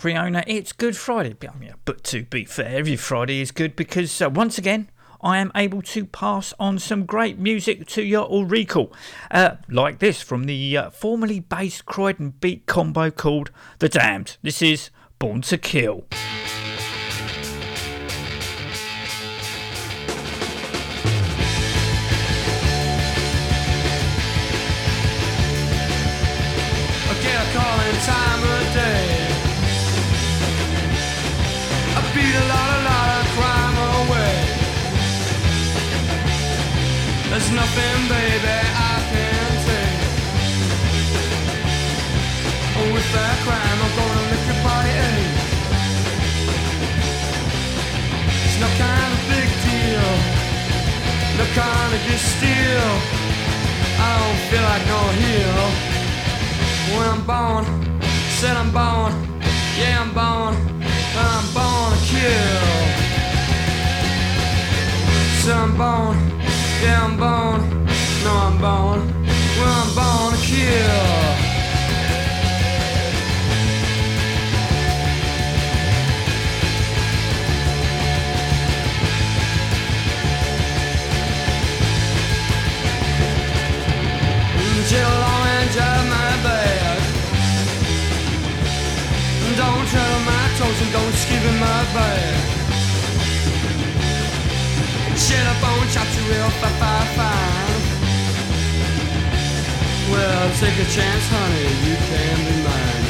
Bitch. It's Good Friday. But to be fair, every Friday is good because uh, once again, I am able to pass on some great music to your all recall. Uh, like this from the uh, formerly based Croydon beat combo called The Damned. This is Born to Kill. Nothing, baby, I can. Oh, with that crime, I'm gonna make your body ache. It's no kind of big deal, no kind of good steal. I don't feel like no hero when I'm born. Said I'm born, yeah I'm born, and I'm born to kill. Said I'm born, yeah I'm born, no I'm born, well I'm born to kill. Chill on and drive my bag. Don't tread my toes and don't skip in my bag. Shit up on fa fine. Well, take a chance, honey, you can be mine.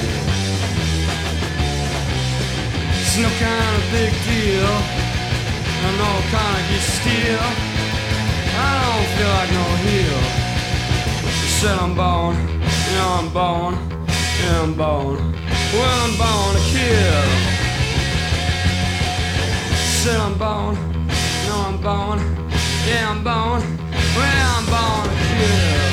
It's no kind of big deal, and no get steel. I don't feel like no heel. Said I'm born, yeah I'm born, yeah I'm born. Well I'm born to kill. Said I'm born, I'm born, yeah I'm born. Well I'm to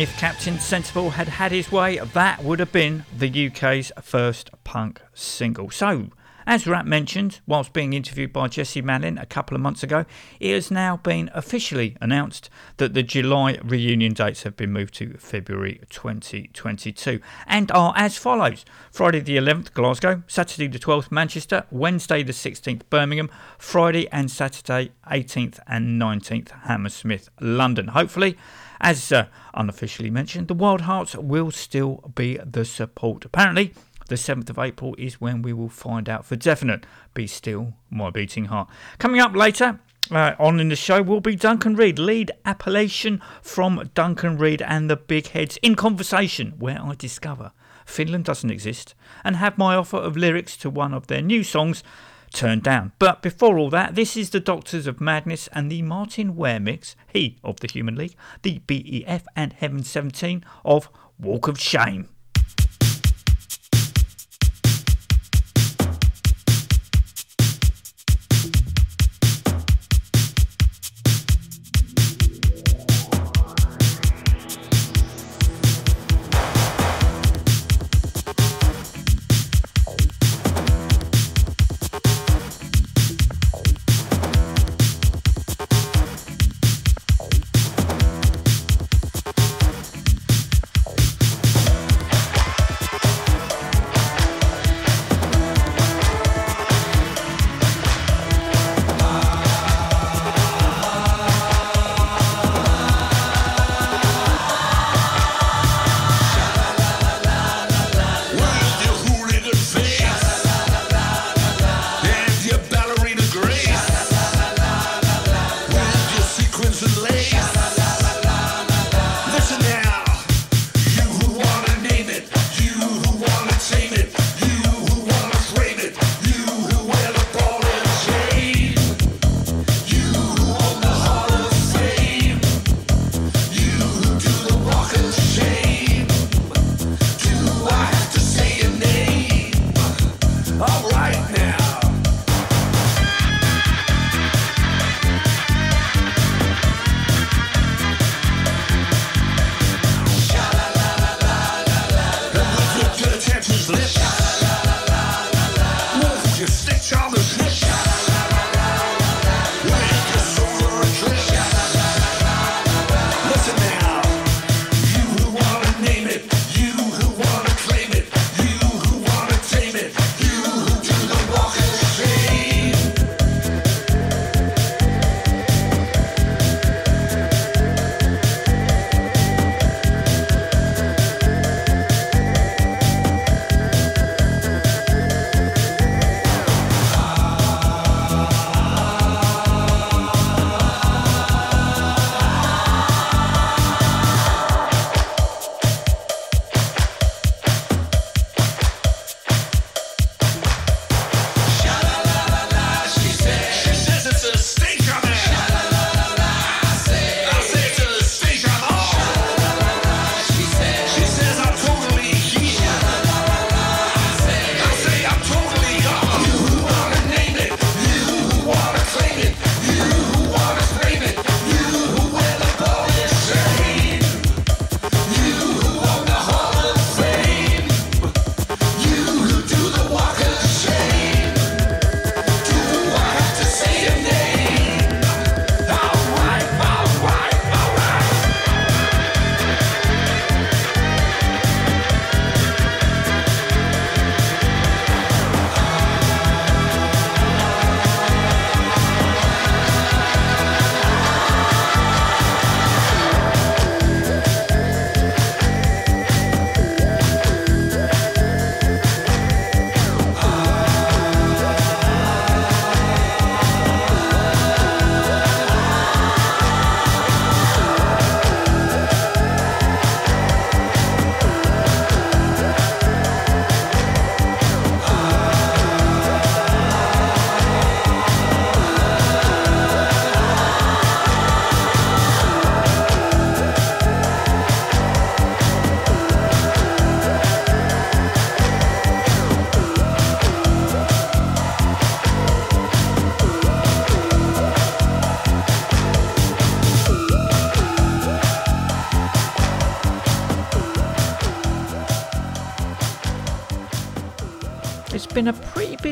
If Captain Sensible had had his way, that would have been the UK's first punk single. So, as Rat mentioned, whilst being interviewed by Jesse Malin a couple of months ago, it has now been officially announced that the July reunion dates have been moved to February 2022 and are as follows Friday the 11th, Glasgow, Saturday the 12th, Manchester, Wednesday the 16th, Birmingham, Friday and Saturday 18th and 19th, Hammersmith, London. Hopefully, as uh, unofficially mentioned, the Wild Hearts will still be the support. Apparently, the 7th of April is when we will find out for definite. Be still, my beating heart. Coming up later, uh, on in the show will be Duncan Reid, lead appellation from Duncan Reid and the Big Heads in conversation, where I discover Finland doesn't exist and have my offer of lyrics to one of their new songs turned down. But before all that, this is the Doctors of Madness and the Martin Ware mix, he of the Human League, the BEF and Heaven 17 of Walk of Shame.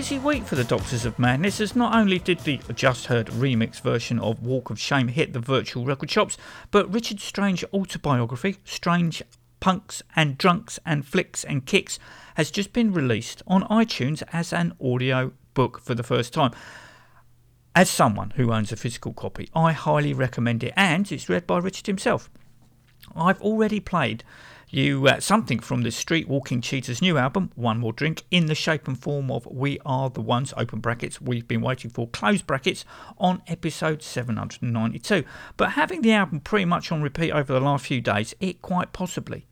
Busy week for the Doctors of Madness, as not only did the just heard remix version of Walk of Shame hit the virtual record shops, but Richard Strange autobiography, Strange Punks and Drunks and Flicks and Kicks, has just been released on iTunes as an audio book for the first time. As someone who owns a physical copy, I highly recommend it, and it's read by Richard himself. I've already played you uh, something from the Street Walking Cheetah's new album, One More Drink, in the shape and form of We Are the Ones, open brackets, we've been waiting for, close brackets, on episode 792. But having the album pretty much on repeat over the last few days, it quite possibly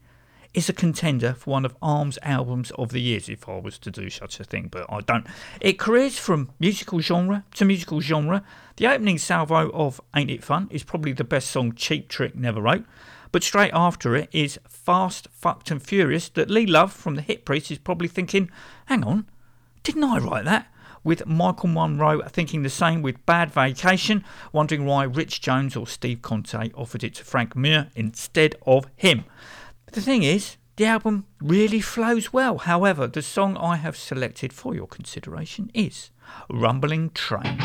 is a contender for one of Arm's albums of the years, if I was to do such a thing, but I don't. It careers from musical genre to musical genre. The opening salvo of Ain't It Fun is probably the best song Cheap Trick never wrote. But straight after it is Fast, Fucked and Furious that Lee Love from the Hit Priest is probably thinking, hang on, didn't I write that? With Michael Monroe thinking the same with Bad Vacation, wondering why Rich Jones or Steve Conte offered it to Frank Meyer instead of him. But The thing is, the album really flows well. However, the song I have selected for your consideration is Rumbling Train.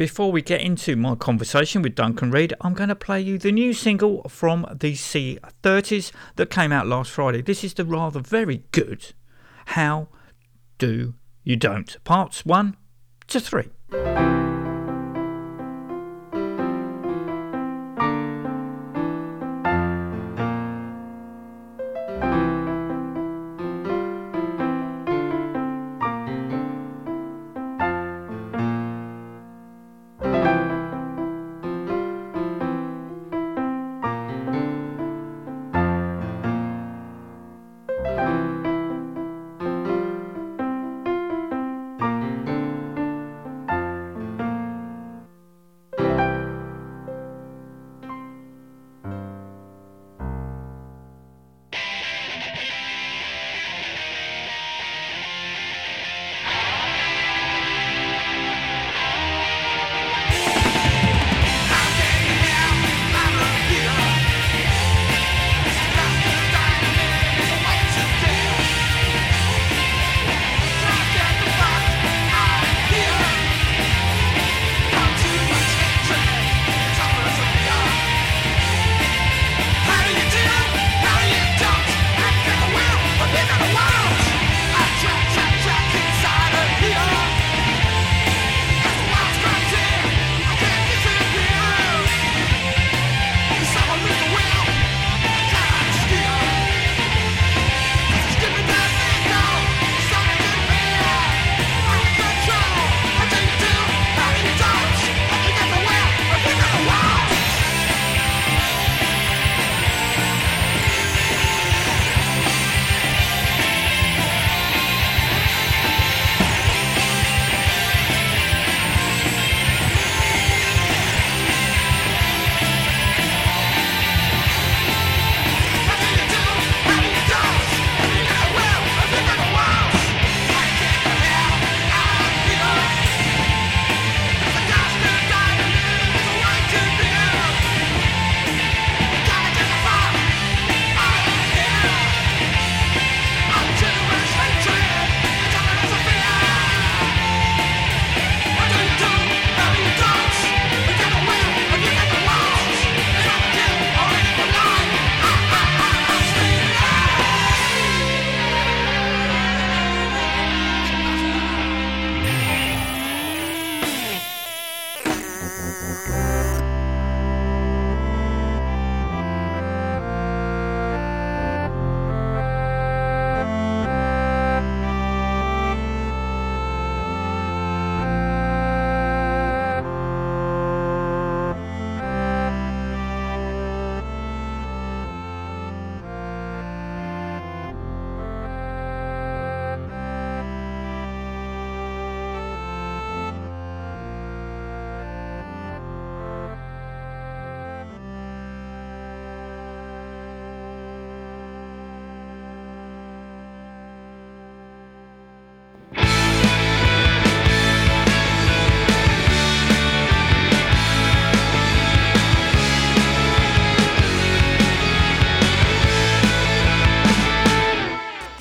Before we get into my conversation with Duncan Reid, I'm going to play you the new single from the C30s that came out last Friday. This is the rather very good How Do You Don't, parts one to three.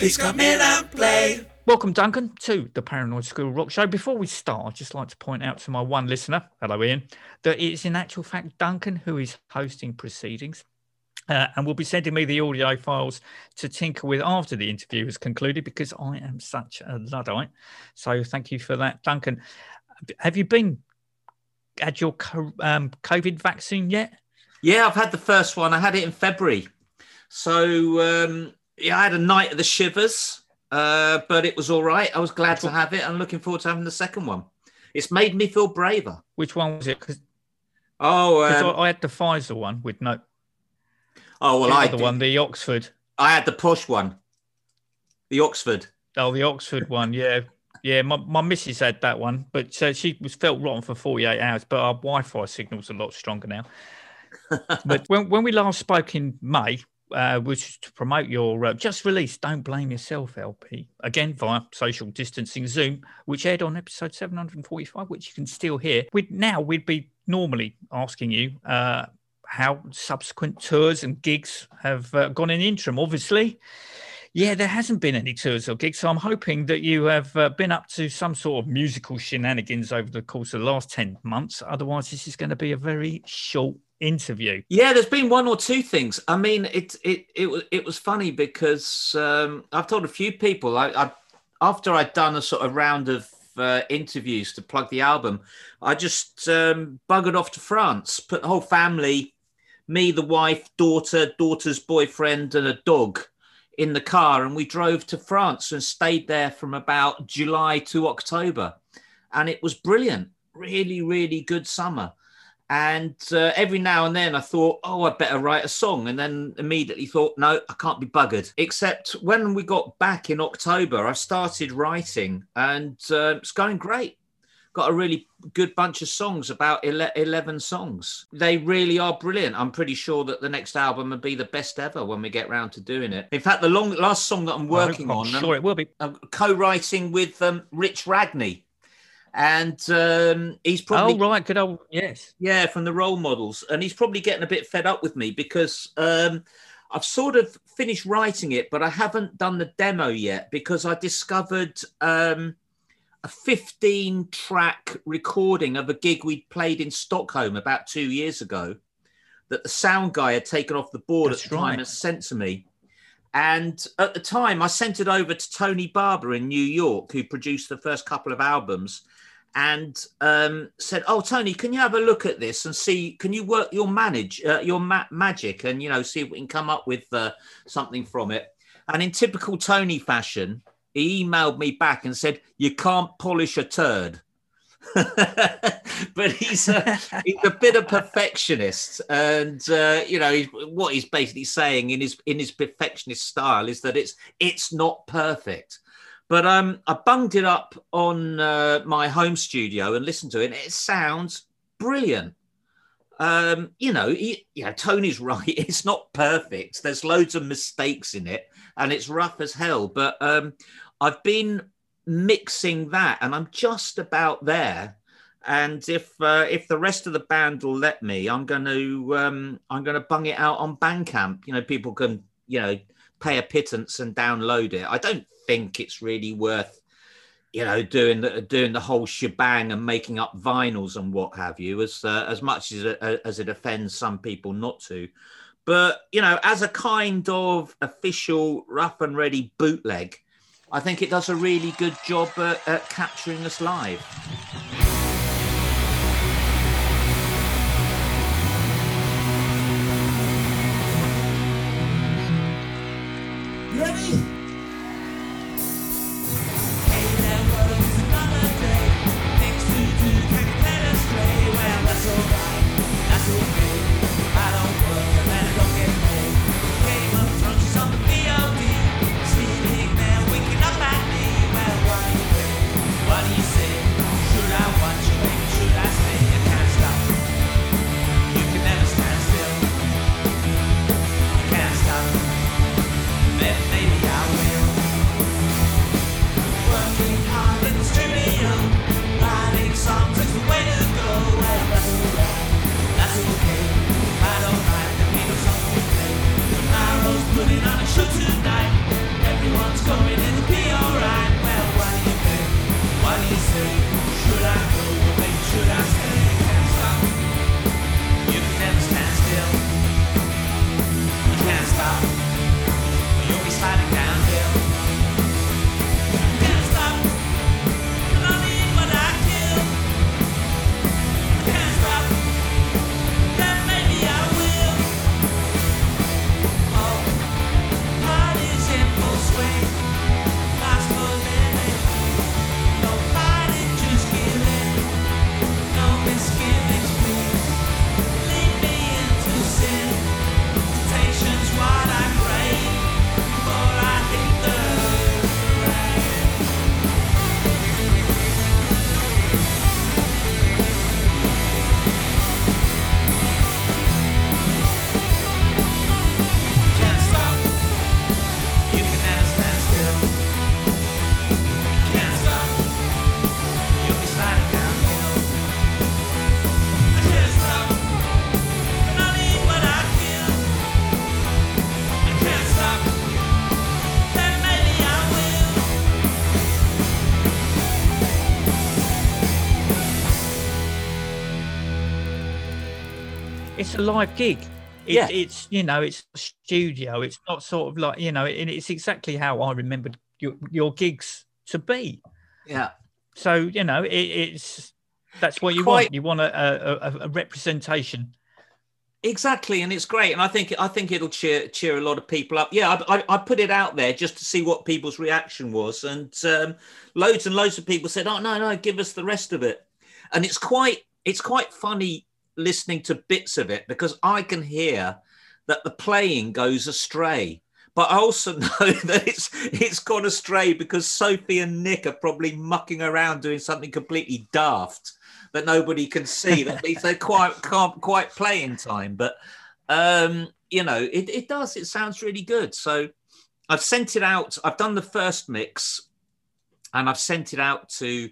Please come in and play. Welcome, Duncan, to the Paranoid Squirrel Rock Show. Before we start, I'd just like to point out to my one listener, hello Ian, that it's in actual fact Duncan who is hosting proceedings. Uh, and will be sending me the audio files to tinker with after the interview has concluded because I am such a Luddite. So thank you for that, Duncan. Have you been had your um, COVID vaccine yet? Yeah, I've had the first one. I had it in February. So, um, yeah, I had a night of the shivers, uh, but it was all right. I was glad to have it. I'm looking forward to having the second one. It's made me feel braver. Which one was it? Because Oh, um, I, I had the Pfizer one with no oh well, the I did. one, the Oxford. I had the push one, the Oxford. Oh, the Oxford one, yeah. Yeah, my, my missus had that one, but so she was felt rotten for 48 hours, but our Wi Fi signal's a lot stronger now. but when, when we last spoke in May, uh, which was to promote your uh, just released Don't Blame Yourself LP, again via social distancing Zoom, which aired on episode 745, which you can still hear. We'd, now we'd be normally asking you uh, how subsequent tours and gigs have uh, gone in interim. Obviously, Yeah, there hasn't been any tours or gigs, so I'm hoping that you have uh, been up to some sort of musical shenanigans over the course of the last 10 months. Otherwise, this is going to be a very short interview. Yeah, there's been one or two things. I mean, it it it was it was funny because um, I've told a few people. I, I after I'd done a sort of round of uh, interviews to plug the album, I just um, buggered off to France, put the whole family, me, the wife, daughter, daughter's boyfriend, and a dog in the car, and we drove to France and stayed there from about July to October, and it was brilliant. Really, really good summer. And uh, every now and then I thought, oh, I'd better write a song. And then immediately thought, no, I can't be buggered. Except when we got back in October, I started writing and uh, it's going great. Got a really good bunch of songs, about 11 songs. They really are brilliant. I'm pretty sure that the next album will be the best ever when we get round to doing it. In fact, the long last song that I'm working I'm on, sure it will be. I'm co-writing with um, Rich Ragany. And um, he's probably Oh, right. Good old, yes. yeah, from the role models. And he's probably getting a bit fed up with me because um, I've sort of finished writing it, but I haven't done the demo yet because I discovered um, a 15 track recording of a gig we'd played in Stockholm about two years ago that the sound guy had taken off the board That's at the time and sent to me. And at the time, I sent it over to Tony Barber in New York, who produced the first couple of albums, and um, said, "Oh, Tony, can you have a look at this and see? Can you work your manage uh, your ma- magic and you know see if we can come up with uh, something from it?" And in typical Tony fashion, he emailed me back and said, "You can't polish a turd." but he's a, he's a bit of perfectionist, and uh, you know he's, what he's basically saying in his in his perfectionist style is that it's it's not perfect. But um, I bunged it up on uh, my home studio and listened to it. It sounds brilliant. Um, you know, he, Tony's right. It's not perfect. There's loads of mistakes in it, and it's rough as hell. But um, I've been mixing that, and I'm just about there. And if uh, if the rest of the band will let me, I'm going to um, I'm going to bung it out on Bandcamp. You know, people can you know pay a pittance and download it. I don't think it's really worth you know doing the doing the whole shebang and making up vinyls and what have you as uh, as much as it, as it offends some people not to. But you know as a kind of official rough and ready bootleg i think it does a really good job at, at capturing us live it's a live gig. It, Yeah. It's you know it's a studio. It's not sort of like you know, and it's exactly how I remembered your your gigs to be. Yeah. So you know, it, it's that's what you Quite- want. You want a, a, a- a representation. Exactly, and it's great, and I think I think it'll cheer cheer a lot of people up. Yeah, I, I, I put it out there just to see what people's reaction was, and um, loads and loads of people said, "Oh no, no, give us the rest of it." And it's quite it's quite funny listening to bits of it because I can hear that the playing goes astray, but I also know that it's it's gone astray because Sophie and Nick are probably mucking around doing something completely daft that nobody can see. That means they quite can't quite play in time. But um, you know, it, it does. It sounds really good. So I've sent it out. I've done the first mix, and I've sent it out to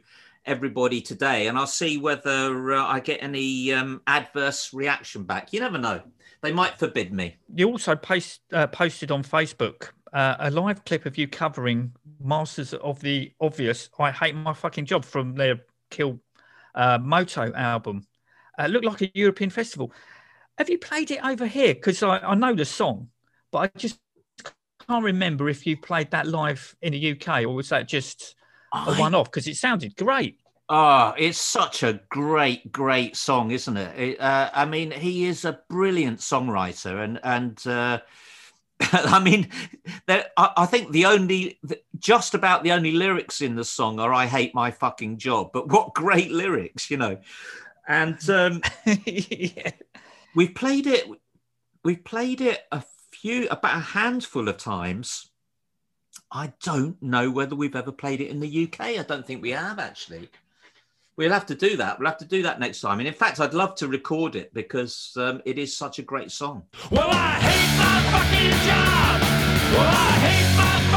everybody today, and I'll see whether uh, I get any um, adverse reaction back. You never know. They might forbid me. You also uh, posted on Facebook uh, a live clip of you covering Masters of the Obvious. I hate my fucking job from their Kill uh, Moto album. Uh, it looked like a European festival. Have you played it over here? Because I, I know the song, but I just can't remember if you played that live in the UK or was that just a I- one off? Because it sounded great. Oh, it's such a great, great song, isn't it? It, uh, I mean, he is a brilliant songwriter, and and uh, I mean, I, I think the only, the, just about the only lyrics in the song are "I hate my fucking job," but what great lyrics, you know. And um, yeah. we've played it. We've played it a few, about a handful of times. I don't know whether we've ever played it in the UK. I don't think we have actually. We'll have to do that. We'll have to do that next time. And in fact, I'd love to record it because um, it is such a great song. Well, I hate my fucking job. Well, I hate my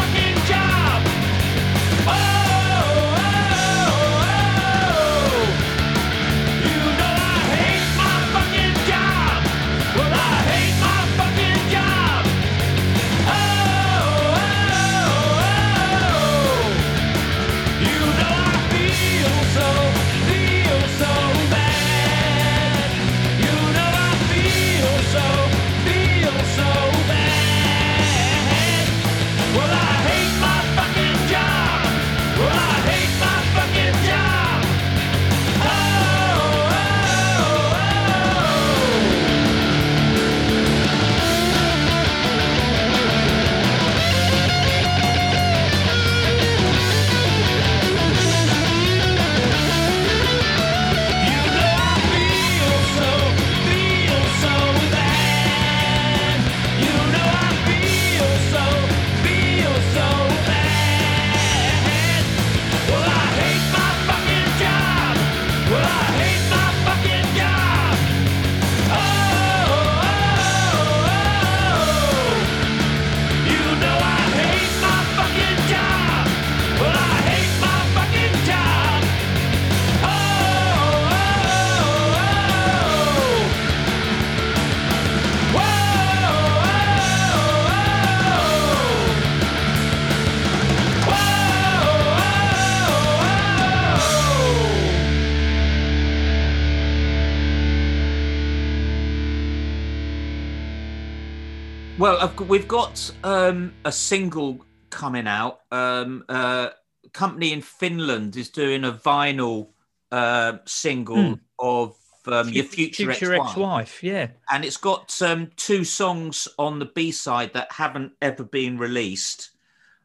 Well, I've, we've got um, a single coming out. Um, uh, company in Finland is doing a vinyl uh, single of um, your future, future ex-wife. ex-wife. Yeah. and it's got um, two songs on the B side that haven't ever been released.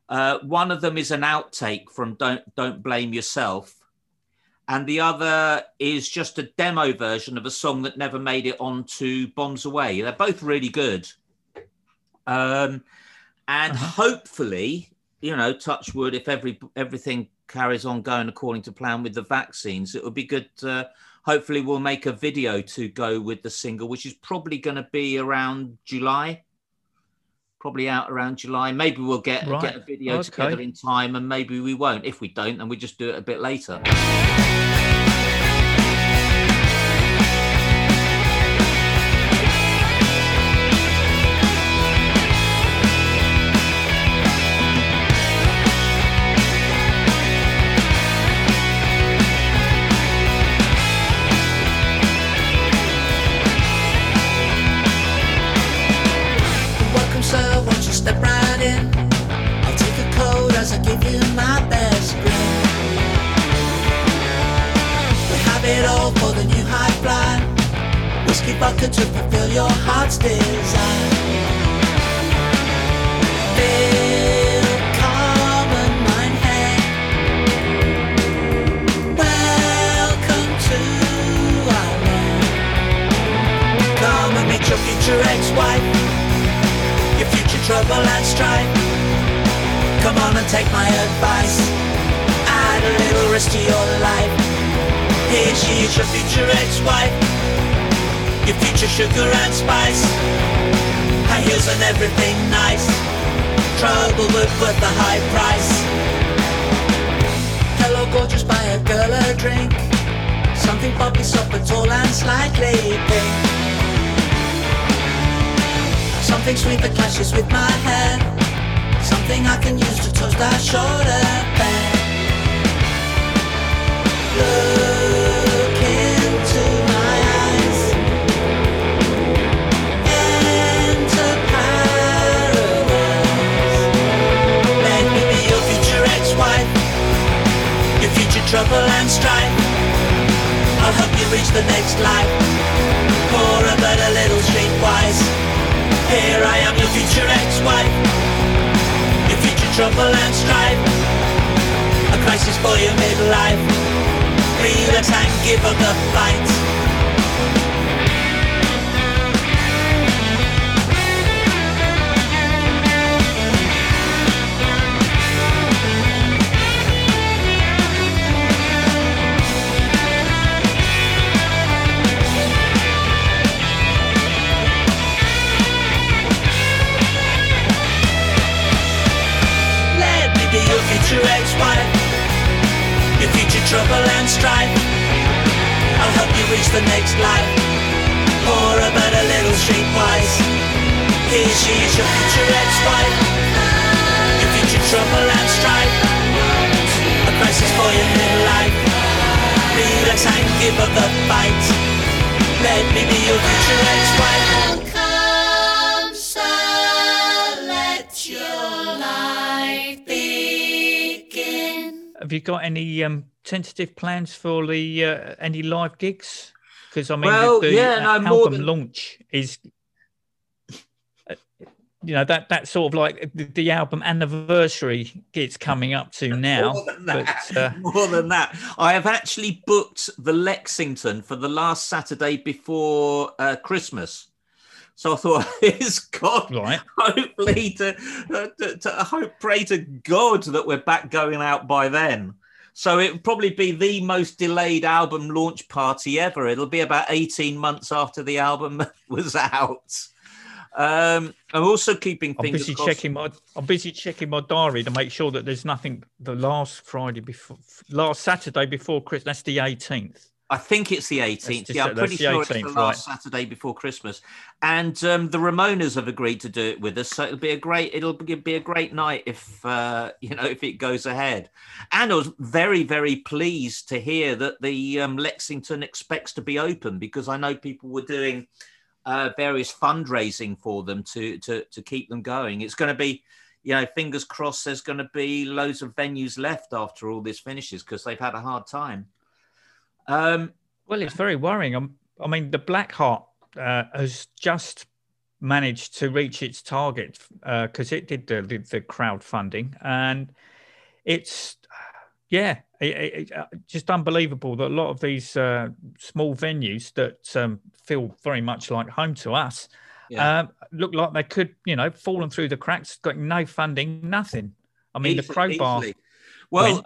Uh, one of them is an outtake from "Don't Don't Blame Yourself," and the other is just a demo version of a song that never made it onto Bombs Away. They're both really good, um, and hopefully, you know, touch wood, if every everything carries on going according to plan with the vaccines, it would be good. Uh, hopefully, we'll make a video to go with the single, which is probably going to be around July. Probably out around July. Maybe we'll get Right. get a video Okay. together in time, and maybe we won't. If we don't, then we just do it a bit later. step right in. I'll take a coat as I give you my best grin. We have it all for the new high fly. Whiskey bucket to fulfill your heart's desire. Feel calm and mind hang. Welcome to our land. Come and meet your future ex-wife trouble and strife. Come on and take my advice. Add a little risk to your life. Here she is, your future ex-wife, your future sugar and spice. High heels and everything nice. Trouble but worth the high price. Hello, gorgeous, buy a girl a drink. Something poppy, soft but tall and slightly pink. Something sweet that clashes with my hair. Something I can use to toast our shoulder bed. Look into my eyes. Enter paradise. Let me be your future ex-wife. Your future trouble and strife. I'll help you reach the next life. But a little streetwise. Here I am, your future ex-wife. Your future trouble and strife. A crisis for your midlife. Relax and give up the fight. Ex-wife Your future trouble and strife. I'll help you reach the next life. But a little streetwise Here she is your future ex-wife Your future trouble and strife. A crisis for your midlife Relax and give up the fight. Let me be your future ex-wife Have you got any um, tentative plans for the uh, any live gigs? Because I mean, Well, the, the yeah, no, more album than- launch is, you know, that that's sort of like the, the album anniversary it's coming up to now. More than that. But uh, More than that. I have actually booked the Lexington for the last Saturday before uh, Christmas. So I thought, it's God, right, hopefully to, uh, to, to hope, pray to God that we're back going out by then. So it would probably be the most delayed album launch party ever. It'll be about 18 months after the album was out. Um, I'm also keeping I'm busy crossed. checking my I'm busy checking my diary to make sure that there's nothing the last Friday before last Saturday before Christmas. That's the 18th. I think it's the 18th. just- Yeah, I'm pretty sure it's the 18th, last Saturday before Christmas. And um, the Ramonas have agreed to do it with us, so it'll be a great it'll be be a great night if uh, you know if it goes ahead. And I was very very pleased to hear that the um, Lexington expects to be open because I know people were doing uh, various fundraising for them to to to keep them going. It's going to be. You know, fingers crossed. There's going to be loads of venues left after all this finishes because they've had a hard time. Um, Well, it's very worrying. I'm, I mean, the Black Heart uh, has just managed to reach its target because it did the, the, the crowdfunding, and it's yeah, it, it, uh, just unbelievable that a lot of these uh, small venues that um, feel very much like home to us Yeah. um, look like they could, you know, fallen through the cracks, got no funding, nothing. I mean, the crowbar. easily. Well, went-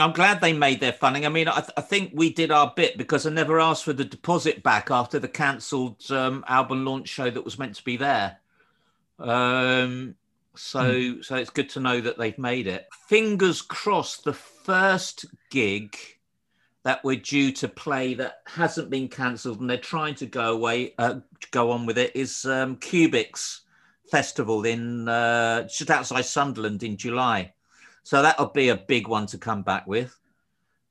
I'm glad they made their funding. I mean, I, th- I think we did our bit because I never asked for the deposit back after the cancelled um, album launch show that was meant to be there. Um, so, Hmm. so it's good to know that they've made it. Fingers crossed. The first gig that we're due to play that hasn't been cancelled and they're trying to go away, uh, go on with it is um, Kubix Festival in uh, just outside Sunderland in July. So that'll be a big one to come back with.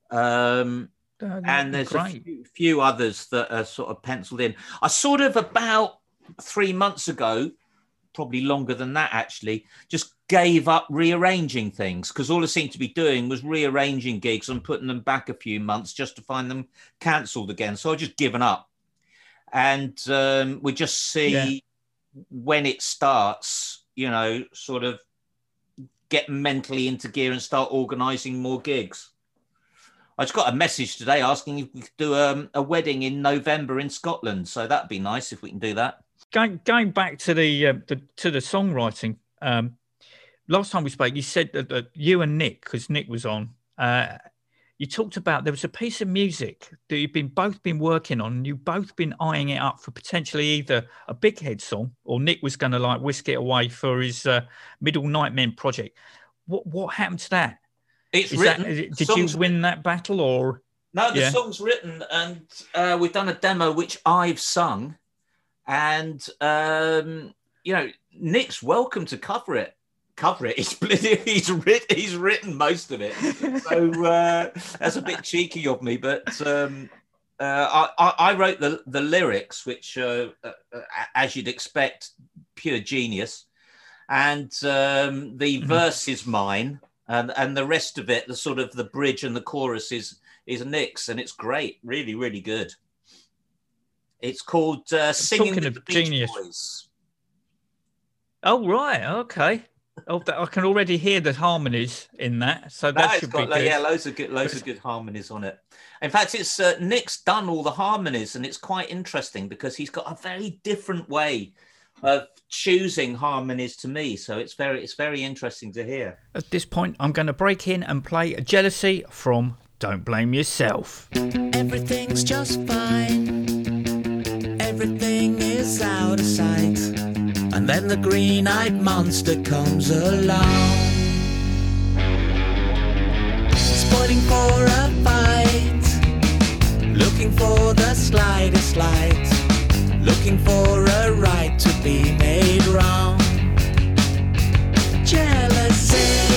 Um, Uh, and there's a few, few others that are sort of penciled in. I sort of about three months ago, probably longer than that actually, just gave up rearranging things because all I seemed to be doing was rearranging gigs and putting them back a few months just to find them cancelled again. So I've just given up. and um, we just see Yeah. when it starts. You know, sort of get mentally into gear and start organising more gigs. I just got a message today asking if we could do um, a wedding in November in Scotland, so that'd be nice if we can do that. Going going back to the uh, the to the songwriting. Um, last time we spoke, you said that, that you and Nick, because Nick was on, uh, you talked about there was a piece of music that you've been both been working on, and you've both been eyeing it up for potentially either a big head song or Nick was going to like whisk it away for his uh, Middle Nightmen project. What what happened to that? It's Is written. it- did you win that battle or? No, the Yeah. song's written, and uh, we've done a demo which I've sung, and um, you know Nick's welcome to cover it. Cover it. He's he's written he's written most of it, so uh, that's a bit cheeky of me. But um, uh, I, I I wrote the the lyrics, which uh, uh, uh, as you'd expect, pure genius, and um, the Mhm. verse is mine, and and the rest of it, the sort of the bridge and the chorus is is Nick's, and it's great, really, really good. It's called uh, "Singing Talking with of genius. Boys." Oh right, okay. Oh, th- I can already hear the harmonies in that, so No, that should got be like, good. yeah, loads of good, loads of good harmonies on it. In fact, it's uh, Nick's done all the harmonies, and it's quite interesting because he's got a very different way of choosing harmonies to me. So it's very, it's very interesting to hear. At this point, I'm going to break in and play Jealousy from Don't Blame Yourself. Everything's just fine. Everything is out of sight. And then the green eyed monster comes along. Spoiling for a fight. Looking for the slightest light. Looking for a right to be made wrong. Jealousy.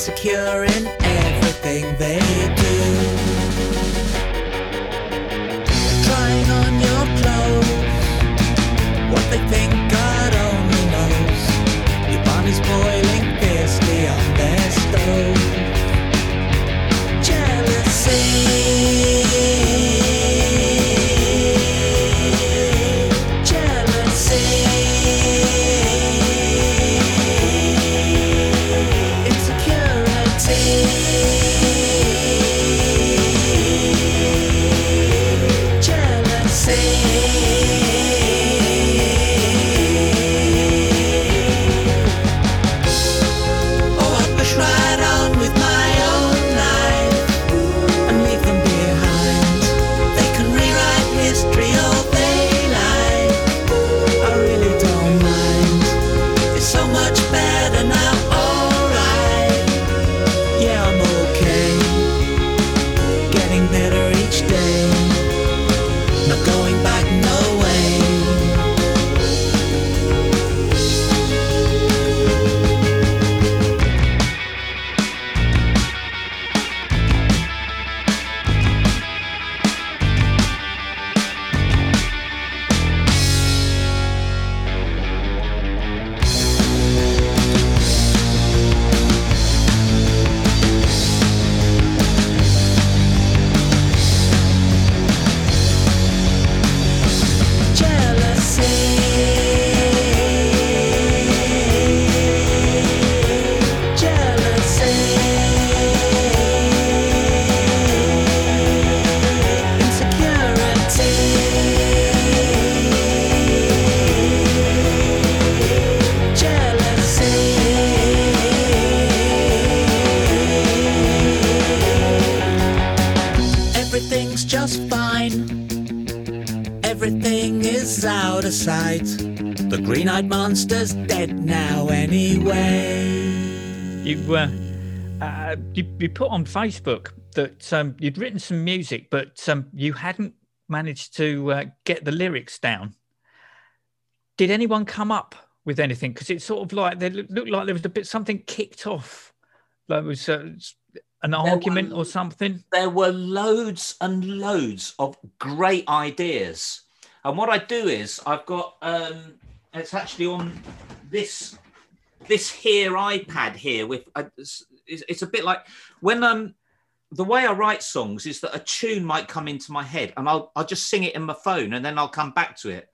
Insecure in everything they out of sight. The green eyed monster's dead now, anyway. You, uh, uh, you, you put on Facebook that um, you'd written some music, but um, you hadn't managed to uh, get the lyrics down. Did anyone come up with anything? Because it's sort of like they looked like there was a bit something kicked off, like it was uh, an argument or something. there were loads and loads of great ideas. And what I do is I've got um it's actually on this this here iPad here with uh, it's, it's a bit like when um the way I write songs is that a tune might come into my head and I'll I'll just sing it in my phone and then I'll come back to it.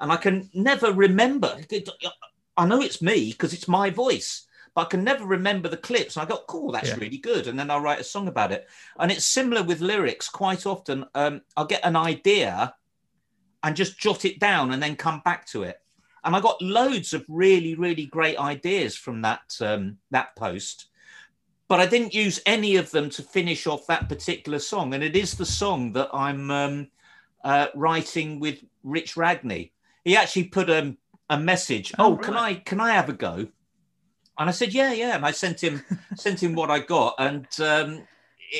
And I can never remember. I know it's me because it's my voice, but I can never remember the clips. And I go, cool, that's Yeah. really good. And then I'll write a song about it. And it's similar with lyrics. Quite often, um, I'll get an idea and just jot it down and then come back to it. And I got loads of really, really great ideas from that um, that post, but I didn't use any of them to finish off that particular song. And it is the song that I'm um, uh, writing with Rich Ragany. He actually put um, a message. Oh, Oh, can I can I have a go? And I said, yeah, yeah. And I sent him sent him what I got. And um,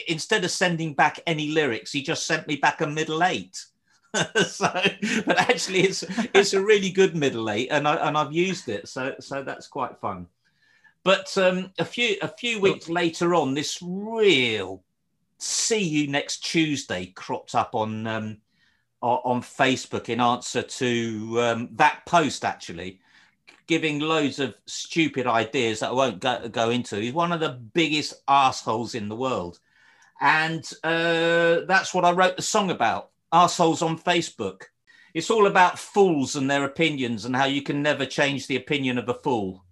instead of sending back any lyrics, he just sent me back a middle eight. so, but actually, it's it's a really good middle eight, and I and I've used it, so so that's quite fun. But um, a few a few weeks later on, this real "See you next Tuesday" cropped up on um, on Facebook in answer to um, that post, actually giving loads of stupid ideas that I won't go, go into. He's one of the biggest assholes in the world. And uh, that's what I wrote the song about assholes on Facebook. It's all about fools and their opinions and how you can never change the opinion of a fool.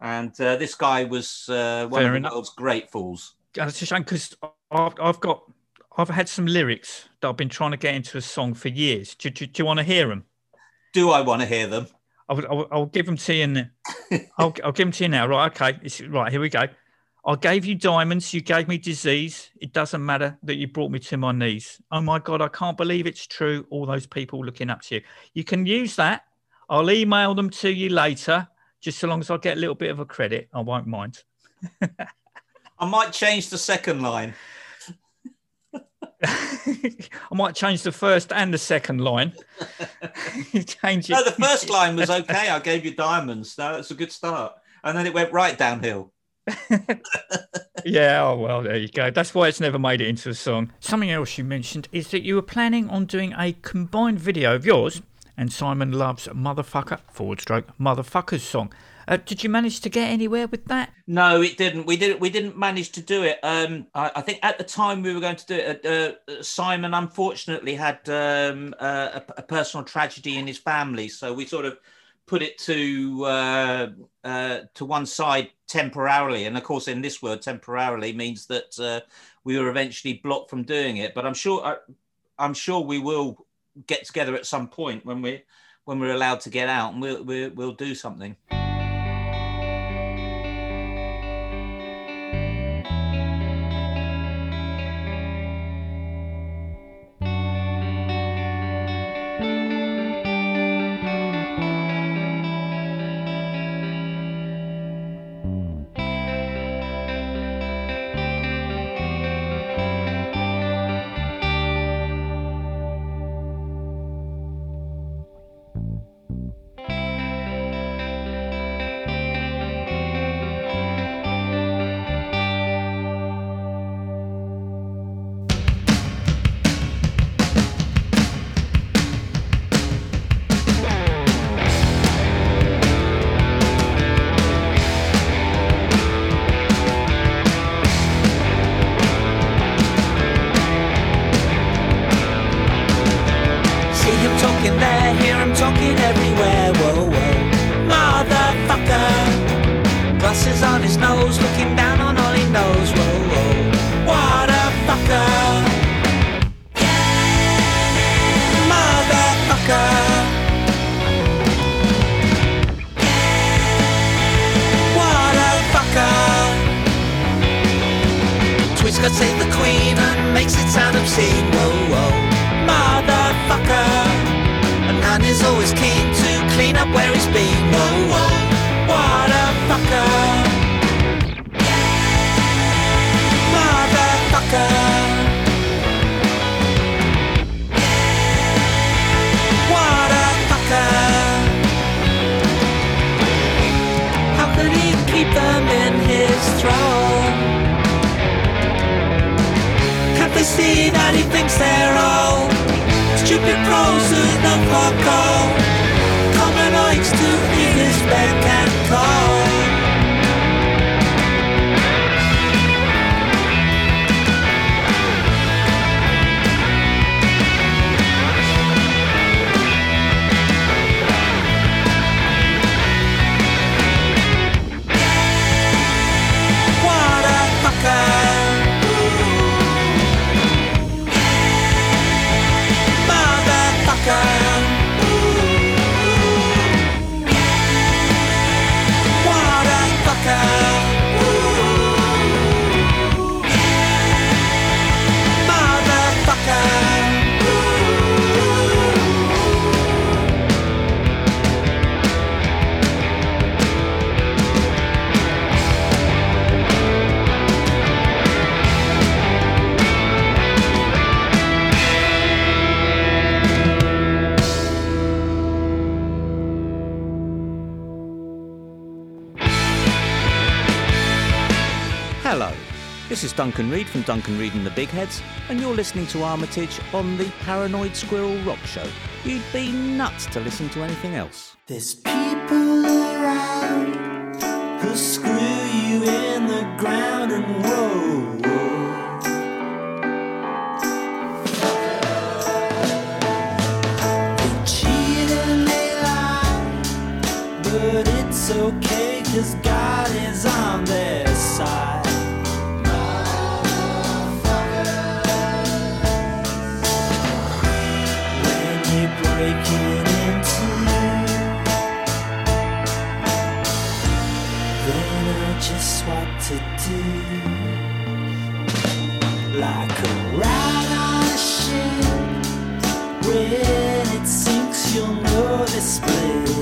And uh, this guy was uh, one Fair of the world's great fools. And It's a shame because I've, I've got, I've had some lyrics that I've been trying to get into a song for years. Do, do, do you want to hear them? Do I want to hear them? I'll, I'll, I'll give them to you. In, I'll, I'll give them to you now. Right. Okay. It's, right. Here we go. I gave you diamonds. You gave me disease. It doesn't matter that you brought me to my knees. Oh my God. I can't believe it's true. All those people looking up to you. You can use that. I'll email them to you later, just so long as I get a little bit of a credit. I won't mind. I might change the second line. I might change the first and the second line. change it. No, the first line was okay. I gave you diamonds. No, that's a good start. And then it went right downhill. Yeah, oh, well, there you go. That's why it's never made it into a song. Something else you mentioned is that you were planning on doing a combined video of yours and Simon Love's Motherfucker forward stroke Motherfuckers song. Uh, did you manage to get anywhere with that? No, it didn't. We didn't. We didn't manage to do it. Um, I, I think at the time we were going to do it, uh, uh, Simon unfortunately had um, uh, a, a personal tragedy in his family, so we sort of put it to uh, uh, to one side temporarily. And of course, in this word, temporarily means that uh, we were eventually blocked from doing it. But I'm sure I, I'm sure we will get together at some point when we when we're allowed to get out, and we'll we'll, we'll do something. Duncan Reid from Duncan Reid and the Big Heads, and you're listening to Armitage on the Paranoid Squirrel Rock Show. You'd be nuts to listen to anything else. There's people around who screw you in the ground and whoa. whoa. They cheat and they lie, but it's okay, cause God is on their side. display.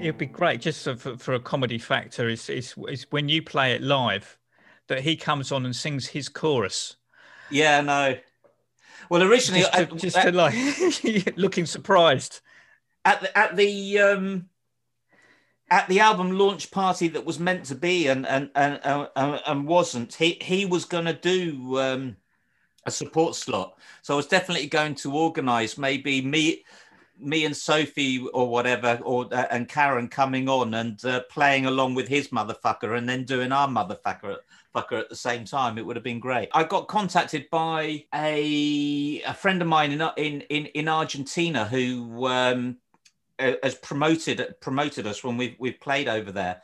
It'd be great just for, for a comedy factor is, is is when you play it live that he comes on and sings his chorus Yeah, no. Well, originally, just to, at, just to like looking surprised at the at the um, at the album launch party that was meant to be and and and and, and- and wasn't, he he was going to do um, a support slot. So I was definitely going to organise maybe me. Me and Sophie, or whatever, or uh, and Karen coming on and uh, playing along with his motherfucker, and then doing our motherfucker fucker at the same time. It would have been great. I got contacted by a a friend of mine in in in, in Argentina who um, has promoted promoted us when we've we've played over there.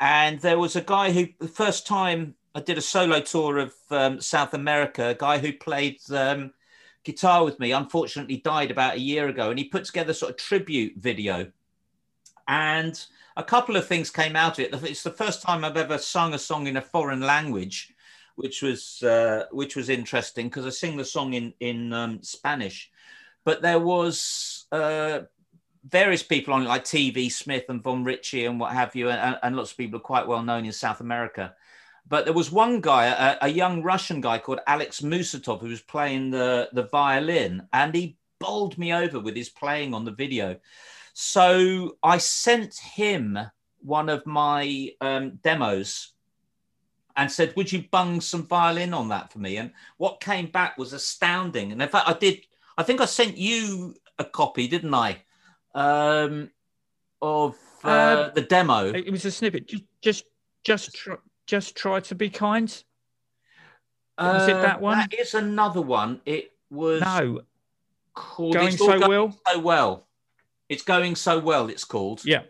And there was a guy who the first time I did a solo tour of um, South America, a guy who played um, guitar with me, unfortunately died about a year ago, and he put together sort of tribute video. And a couple of things came out of it. It's the first time I've ever sung a song in a foreign language, which was uh, which was interesting because I sing the song in in um, Spanish. But there was uh, various people on it, like TV Smith and Vom Ritchie and what have you, and, and lots of people are quite well known in South America. But there was one guy, a, a young Russian guy called Alex Musatov, who was playing the, the violin, and he bowled me over with his playing on the video. So I sent him one of my um, demos and said, Would you bung some violin on that for me? And what came back was astounding. And in fact, I did, I think I sent you a copy, didn't I? Um, of uh, Um, the demo. it was a snippet just just just try, just try to be kind was it Uh, that one? That is another one. It was no called Going it's So Going Well? So well. It's going so well. It's called. yeah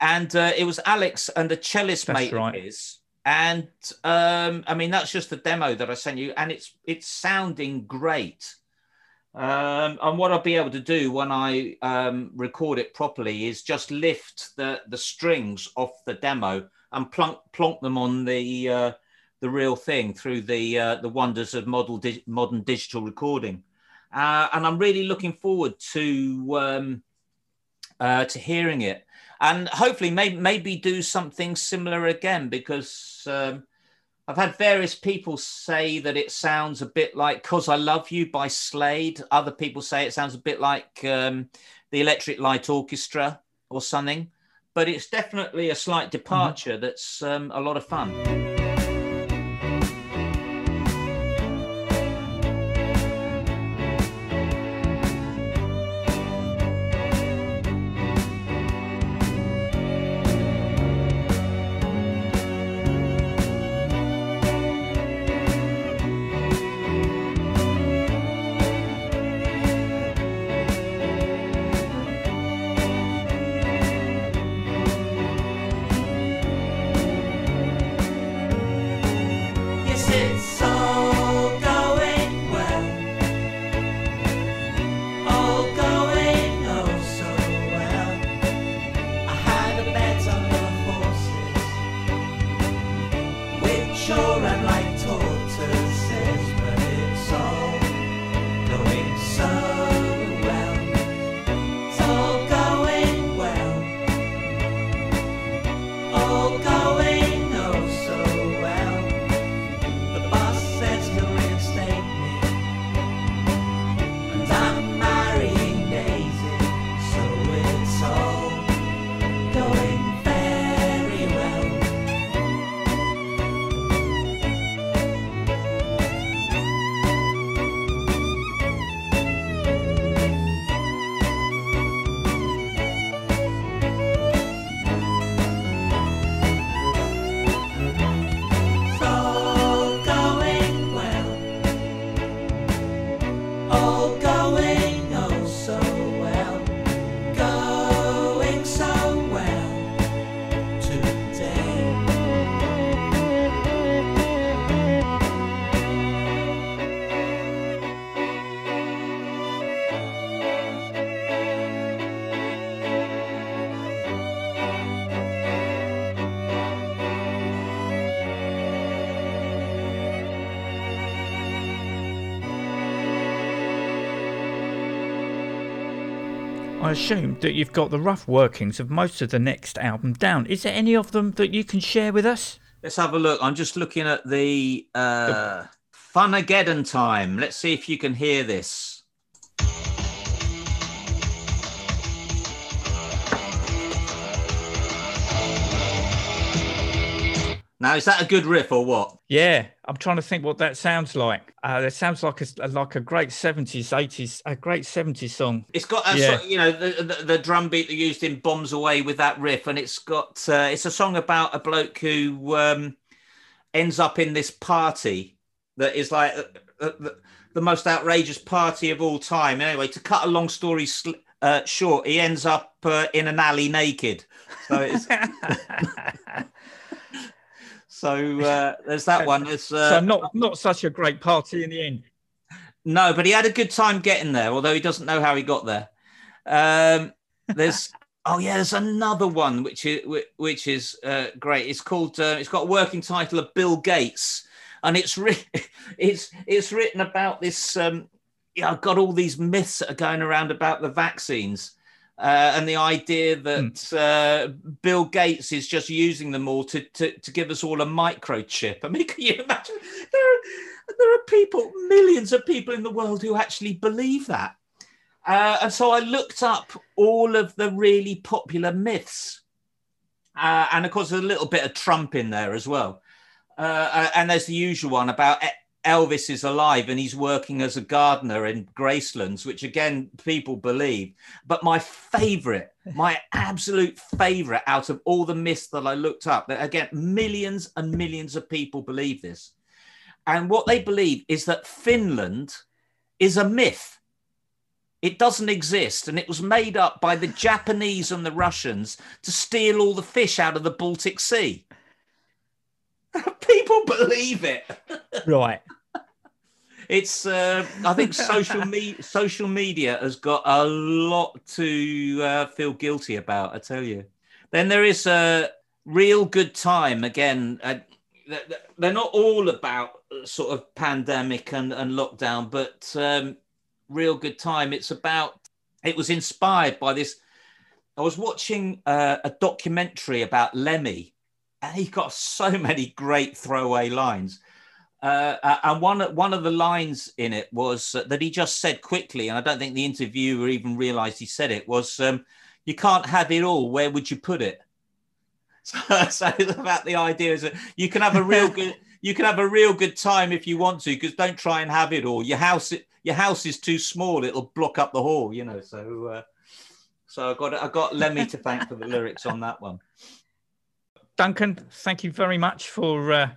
And uh, it was Alex and a cellist That's mate right. of his. And um, I mean that's just the demo that I sent you, and it's it's sounding great. Um, and what I'll be able to do when I um, record it properly is just lift the the strings off the demo and plunk plonk them on the uh, the real thing through the uh, the wonders of model di- modern digital recording. Uh, and I'm really looking forward to um, uh, to hearing it, and hopefully maybe maybe do something similar again because um, I've had various people say that it sounds a bit like "Coz I Luv You" by Slade. Other people say it sounds a bit like um, the Electric Light Orchestra or something, but it's definitely a slight departure that's um, a lot of fun. Assume that you've got the rough workings of most of the next album down. Is there any of them that you can share with us? Let's have a look. I'm just looking at the uh, Funageddon time. Let's see if you can hear this. Now, is that a good riff or what? Yeah, I'm trying to think what that sounds like. Uh, it sounds like a, like a great 70s, 80s, a great 70s song. It's got a Yeah. sort, you know the, the the drum beat they used in "Bombs Away" with that riff, and it's got uh, it's a song about a bloke who um, ends up in this party that is like uh, uh, the, the most outrageous party of all time. Anyway, to cut a long story sl- uh, short, he ends up uh, in an alley naked. So it's so uh, there's that one. There's, uh, so not not such a great party in the end. No, but he had a good time getting there, although he doesn't know how he got there. Um, there's oh yeah, there's another one which is which is uh, great. It's called uh, it's got a working title of Bill Gates, and it's ri- it's it's written about this. Um, yeah, I've got all these myths that are going around about the vaccines. Uh, and the idea that uh, Bill Gates is just using them all to, to, to give us all a microchip. I mean, can you imagine? There are, there are people, millions of people in the world who actually believe that. Uh, and so I looked up all of the really popular myths. Uh, and of course, there's a little bit of Trump in there as well. Uh, and there's the usual one about Elvis is alive and he's working as a gardener in Gracelands, which again, people believe. But my favorite, my absolute favorite out of all the myths that I looked up, that again, millions and millions of people believe this. And what they believe is that Finland is a myth. It doesn't exist. And it was made up by the Japanese and the Russians to steal all the fish out of the Baltic Sea. People believe it. Right. It's. Uh, I think social me- social media has got a lot to uh, feel guilty about. I tell you. Then there is a real good time again. Uh, th- th- they're not all about uh, sort of pandemic and, and lockdown, but um, real good time. It's about. It was inspired by this. I was watching uh, a documentary about Lemmy, and he got so many great throwaway lines. Uh, and one one of the lines in it was uh, that he just said quickly, and I don't think the interviewer even realised he said it. Was um, "You can't have it all. Where would you put it?" So, so it's about the idea is that you can have a real good you can have a real good time if you want to, because don't try and have it all. Your house your house is too small; it'll block up the hall. You know. So uh, so I got I got Lemmy to thank for the lyrics on that one. Duncan, thank you very much for. Uh,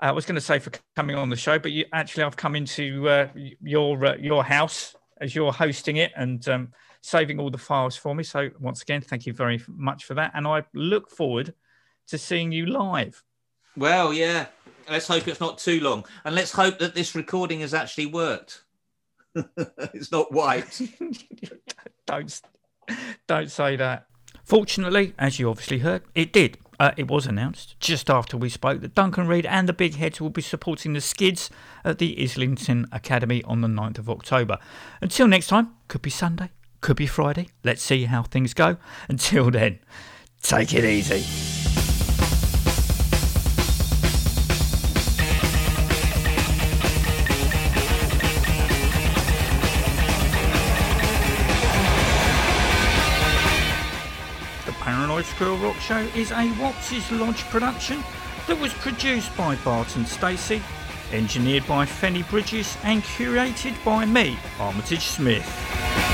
I was going to say for coming on the show, but you actually I've come into uh, your uh, your house as you're hosting it and um, saving all the files for me. So once again, thank you very much for that, and I look forward to seeing you live. Well, yeah. Let's hope it's not too long, and let's hope that this recording has actually worked. it's not white. don't don't say that. Fortunately, as you obviously heard, it did. Uh, it was announced just after we spoke that Duncan Reid and the Big Heads will be supporting the Skids at the Islington Academy on the 9th of October. Until next time, could be Sunday, could be Friday. Let's see how things go. Until then, take it easy. Show is a Watts' Lodge production that was produced by Barton Stacey, engineered by Fenny Bridges, and curated by me, Armitage Smith.